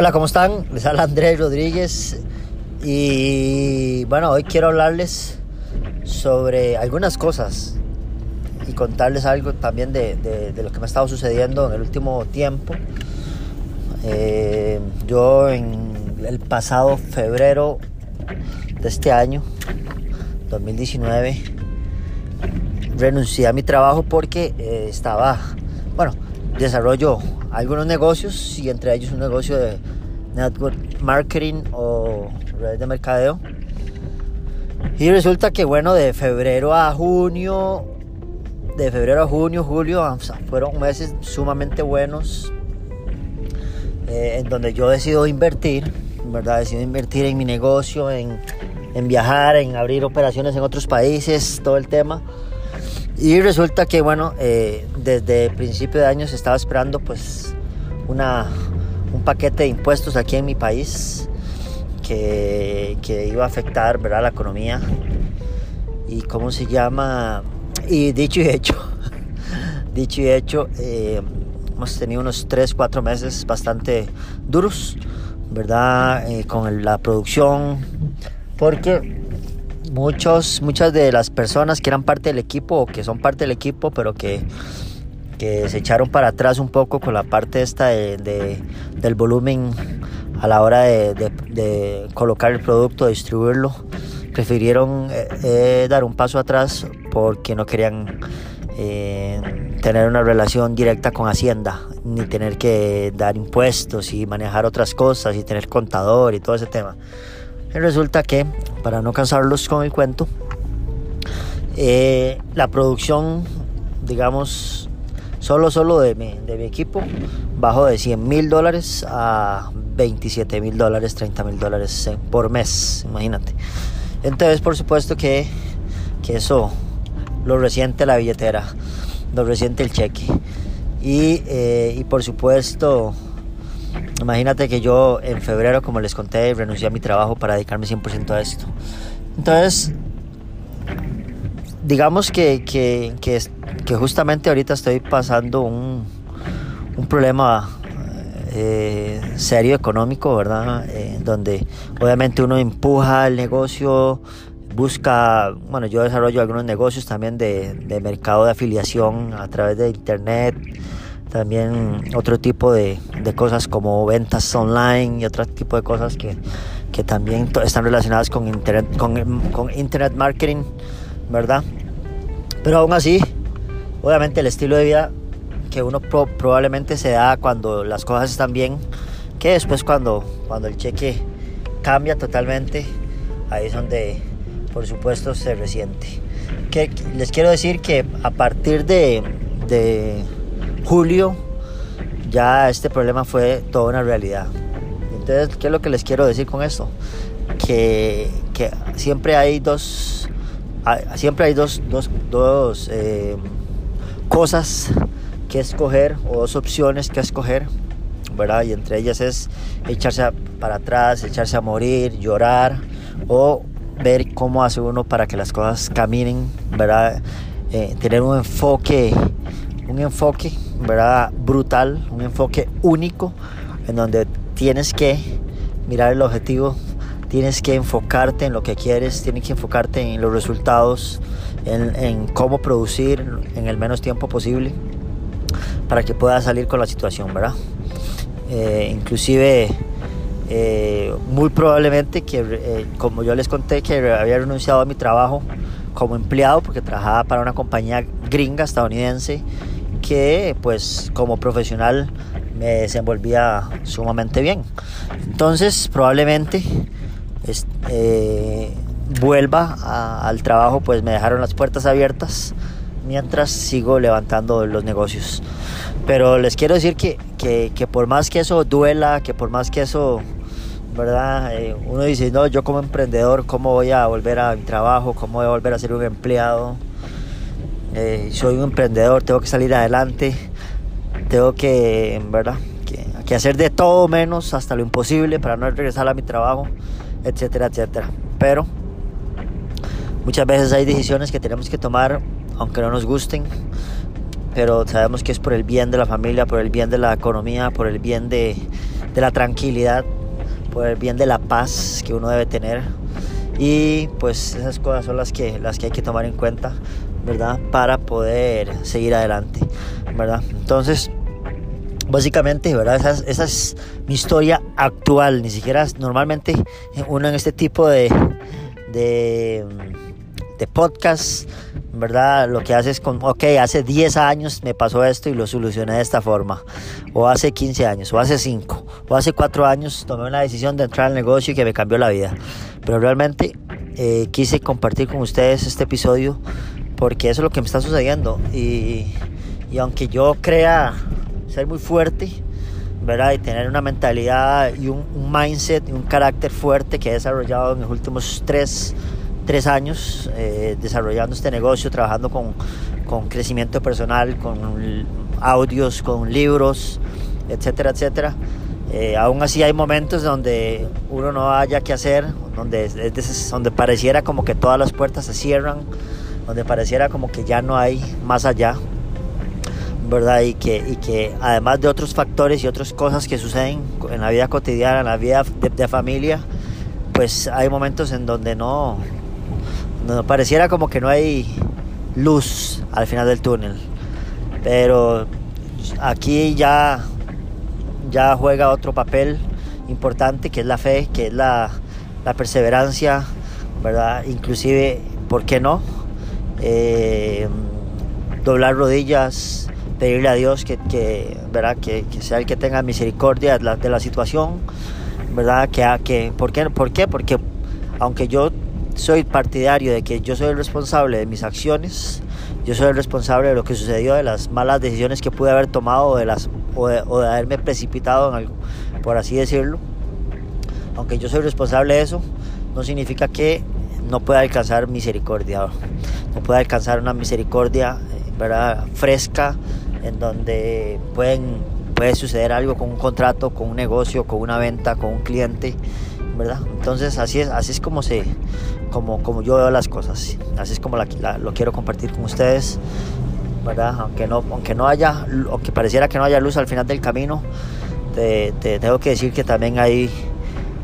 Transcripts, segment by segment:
Hola, ¿cómo están? Les habla Andrés Rodríguez y bueno, hoy quiero hablarles sobre algunas cosas y contarles algo también de, de, lo que me ha estado sucediendo en el último tiempo. Eh, yo en el pasado febrero de este año, 2019, renuncié a mi trabajo porque eh, estaba, bueno, desarrollo algunos negocios y entre ellos un negocio de network marketing o red de mercadeo. Y resulta que bueno, de febrero a junio, de febrero a junio, julio, fueron meses sumamente buenos eh, en donde yo decido invertir, ¿verdad? Decido invertir en mi negocio, en, en viajar, en abrir operaciones en otros países, todo el tema. Y resulta que, bueno, eh, desde principio de año se estaba esperando pues una, un paquete de impuestos aquí en mi país que, que iba a afectar ¿verdad? la economía. Y cómo se llama. Y dicho y hecho, dicho y hecho, eh, hemos tenido unos 3, 4 meses bastante duros, ¿verdad? Eh, con la producción, porque muchos, muchas de las personas que eran parte del equipo o que son parte del equipo, pero que, que se echaron para atrás un poco con la parte esta de, del volumen a la hora de, colocar el producto, distribuirlo, prefirieron eh, eh, dar un paso atrás porque no querían eh, tener una relación directa con Hacienda, ni tener que dar impuestos y manejar otras cosas y tener contador y todo ese tema. Y resulta que, para no cansarlos con el cuento, eh, la producción, digamos, solo, solo de mi, equipo, bajó de 100 mil dólares a 27 mil dólares, 30 mil dólares por mes, imagínate. Entonces, por supuesto que, que eso lo resiente la billetera, lo resiente el cheque. Y, eh, y por supuesto, Imagínate que yo en febrero, como les conté, renuncié a mi trabajo para dedicarme 100% a esto. Entonces, digamos que, que, que, justamente ahorita estoy pasando un, un problema eh, serio económico, ¿verdad? Eh, donde obviamente uno empuja el negocio, busca, bueno, yo desarrollo algunos negocios también de, de mercado de afiliación a través de internet también otro tipo de, de, cosas como ventas online y otro tipo de cosas que, que también están relacionadas con internet, con, internet marketing, ¿verdad? Pero aún así, obviamente el estilo de vida que uno probablemente se da cuando las cosas están bien, que después cuando, cuando el cheque cambia totalmente, ahí es donde por supuesto se resiente. Que les quiero decir que a partir de julio ya este problema fue toda una realidad. Entonces, ¿qué es lo que les quiero decir con esto? Que, siempre hay dos, siempre hay dos, dos eh, cosas que escoger o dos opciones que escoger, ¿verdad? Y entre ellas es echarse para atrás, echarse a morir, llorar o ver cómo hace uno para que las cosas caminen, ¿verdad? Eh, tener un enfoque, un enfoque ¿verdad? brutal, un enfoque único en donde tienes que mirar el objetivo, tienes que enfocarte en lo que quieres, tienes que enfocarte en los resultados, en, cómo producir en el menos tiempo posible para que puedas salir con la situación, ¿verdad? Eh, inclusive eh, muy probablemente que eh, como yo les conté que había renunciado a mi trabajo como empleado porque trabajaba para una compañía gringa estadounidense que pues como profesional me desenvolvía sumamente bien. Entonces probablemente eh, vuelva al trabajo, pues me dejaron las puertas abiertas mientras sigo levantando los negocios. Pero les quiero decir que, que, por más que eso duela, que por más que eso, ¿verdad? Eh, uno dice, no, yo como emprendedor, ¿cómo voy a volver a mi trabajo? ¿Cómo voy a volver a ser un empleado? Eh, soy un emprendedor, tengo que salir adelante, tengo que, ¿verdad? Que, hacer de todo menos hasta lo imposible para no regresar a mi trabajo, etcétera, etcétera. Pero muchas veces hay decisiones que tenemos que tomar aunque no nos gusten, pero sabemos que es por el bien de la familia, por el bien de la economía, por el bien de, de la tranquilidad, por el bien de la paz que uno debe tener. Y pues esas cosas son las que, las que hay que tomar en cuenta, ¿verdad? Para poder seguir adelante, ¿verdad? Entonces, básicamente, ¿verdad? Esa, es mi historia actual. Ni siquiera normalmente uno en este tipo de, de, de podcast, ¿verdad? Lo que hace es con, ok, hace 10 años me pasó esto y lo solucioné de esta forma. O hace 15 años, o hace 5, o hace 4 años tomé una decisión de entrar al negocio y que me cambió la vida. Pero realmente eh, quise compartir con ustedes este episodio porque eso es lo que me está sucediendo. Y, y aunque yo crea ser muy fuerte, ¿verdad? Y tener una mentalidad y un, mindset y un carácter fuerte que he desarrollado en los últimos tres, tres años, eh, desarrollando este negocio, trabajando con, con crecimiento personal, con audios, con libros, etcétera, etcétera. Eh, aún así hay momentos donde uno no haya que hacer, donde, donde pareciera como que todas las puertas se cierran, donde pareciera como que ya no hay más allá. ¿verdad? Y que, y que además de otros factores y otras cosas que suceden en la vida cotidiana, en la vida de, familia, pues hay momentos en donde no, no, pareciera como que no hay luz al final del túnel. Pero aquí ya, ya juega otro papel importante que es la fe, que es la, la perseverancia, ¿verdad? Inclusive, ¿por qué no? Eh, doblar rodillas, pedirle a Dios que, que ¿verdad? Que, que, sea el que tenga misericordia de la, situación, ¿verdad? Que, que, ¿por, qué? ¿Por qué? Porque aunque yo soy partidario de que yo soy el responsable de mis acciones, yo soy el responsable de lo que sucedió, de las malas decisiones que pude haber tomado de, las, o de, o de haberme precipitado en algo, por así decirlo. Aunque yo soy responsable de eso, no significa que no pueda alcanzar misericordia, no pueda alcanzar una misericordia ¿verdad? fresca, en donde pueden, puede suceder algo con un contrato, con un negocio, con una venta, con un cliente, ¿verdad? Entonces así es, así es como, se, como, como yo veo las cosas, así es como lo quiero compartir con ustedes, ¿verdad? Aunque no, aunque no haya, aunque pareciera que no haya luz al final del camino, te, tengo que decir que también hay,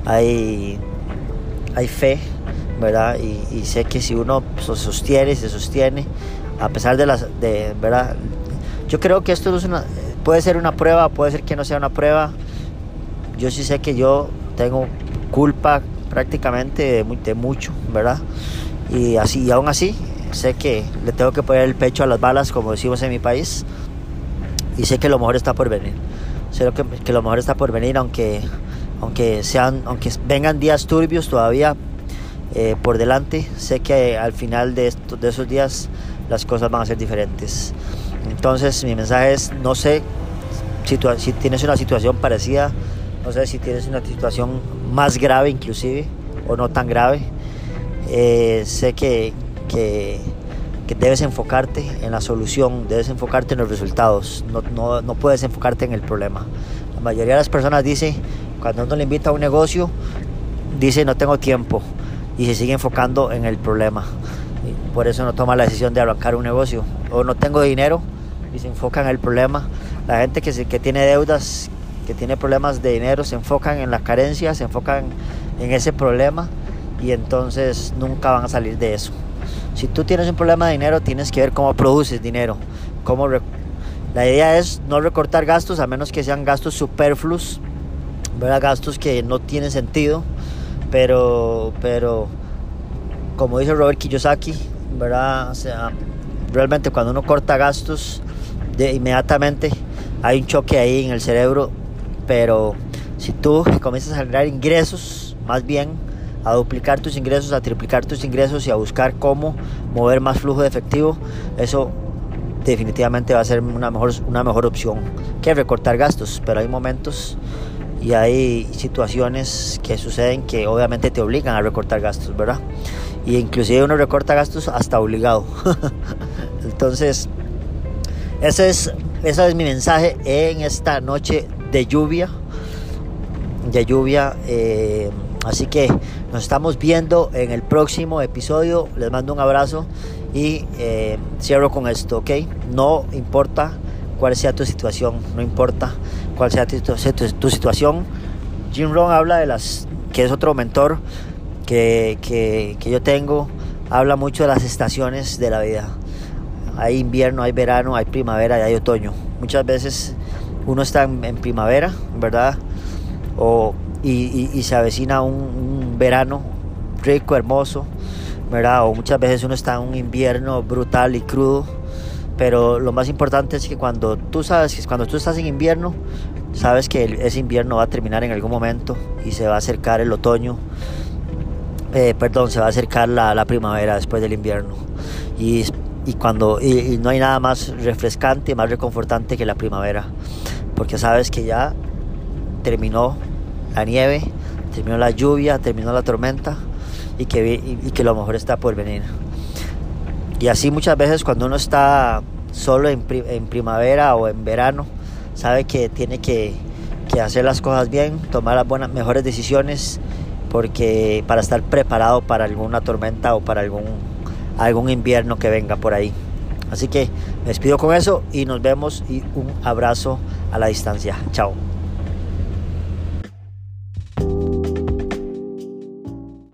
hay, hay fe, ¿verdad? Y, y sé que si uno se sostiene, se sostiene, a pesar de las, de, ¿verdad? Yo creo que esto es una, puede ser una prueba, puede ser que no sea una prueba. Yo sí sé que yo tengo culpa prácticamente de, mucho, ¿verdad? Y así, y aún así, sé que le tengo que poner el pecho a las balas, como decimos en mi país, y sé que lo mejor está por venir. Sé que, que lo mejor está por venir, aunque, aunque, sean, aunque vengan días turbios todavía eh, por delante, sé que al final de, de esos días las cosas van a ser diferentes. Entonces mi mensaje es, no sé si tienes una situación parecida, no sé si tienes una situación más grave inclusive o no tan grave. Eh, sé que, que, debes enfocarte en la solución, debes enfocarte en los resultados, no, no, no puedes enfocarte en el problema. La mayoría de las personas dice, cuando uno le invita a un negocio, dice no tengo tiempo y se sigue enfocando en el problema. Por eso no toma la decisión de arrancar un negocio. O no tengo dinero y se enfoca en el problema. La gente que, que tiene deudas, que tiene problemas de dinero, se enfocan en la carencia, se enfocan en ese problema y entonces nunca van a salir de eso. Si tú tienes un problema de dinero, tienes que ver cómo produces dinero. Cómo la idea es no recortar gastos a menos que sean gastos superfluos, ¿verdad? gastos que no tienen sentido, pero, pero como dice Robert Kiyosaki, ¿verdad? Realmente cuando uno corta gastos, inmediatamente hay un choque ahí en el cerebro, pero si tú comienzas a generar ingresos, más bien a duplicar tus ingresos, a triplicar tus ingresos y a buscar cómo mover más flujo de efectivo, eso definitivamente va a ser una mejor, una mejor opción que recortar gastos, pero hay momentos y hay situaciones que suceden que obviamente te obligan a recortar gastos, ¿verdad? Y inclusive uno recorta gastos hasta obligado. Entonces, ese es, es mi mensaje en esta noche de lluvia. De lluvia. Eh, así que nos estamos viendo en el próximo episodio. Les mando un abrazo y eh, cierro con esto, ¿ok? No importa cuál sea tu situación, no importa cuál sea tu, tu situación Jim Rohn habla de las, que es otro mentor que, que, que yo tengo, habla mucho de las estaciones de la vida. Hay invierno, hay verano, hay primavera y hay otoño. Muchas veces uno está en, primavera, ¿verdad? O, y, y, se avecina un, un, verano rico, hermoso, ¿verdad? O muchas veces uno está en un invierno brutal y crudo. Pero lo más importante es que cuando tú sabes que cuando tú estás en invierno, sabes que ese invierno va a terminar en algún momento y se va a acercar el otoño. Eh, perdón, se va a acercar la, la, primavera después del invierno. Y, y cuando, y, y no hay nada más refrescante, más reconfortante que la primavera porque sabes que ya terminó la nieve, terminó la lluvia, terminó la tormenta y que, y, que lo mejor está por venir. Y así muchas veces cuando uno está solo en, primavera o en verano, sabe que tiene que, que, hacer las cosas bien, tomar las buenas, mejores decisiones, porque para estar preparado para alguna tormenta o para algún, algún invierno que venga por ahí. Así que me despido con eso y nos vemos y un abrazo a la distancia. Chao.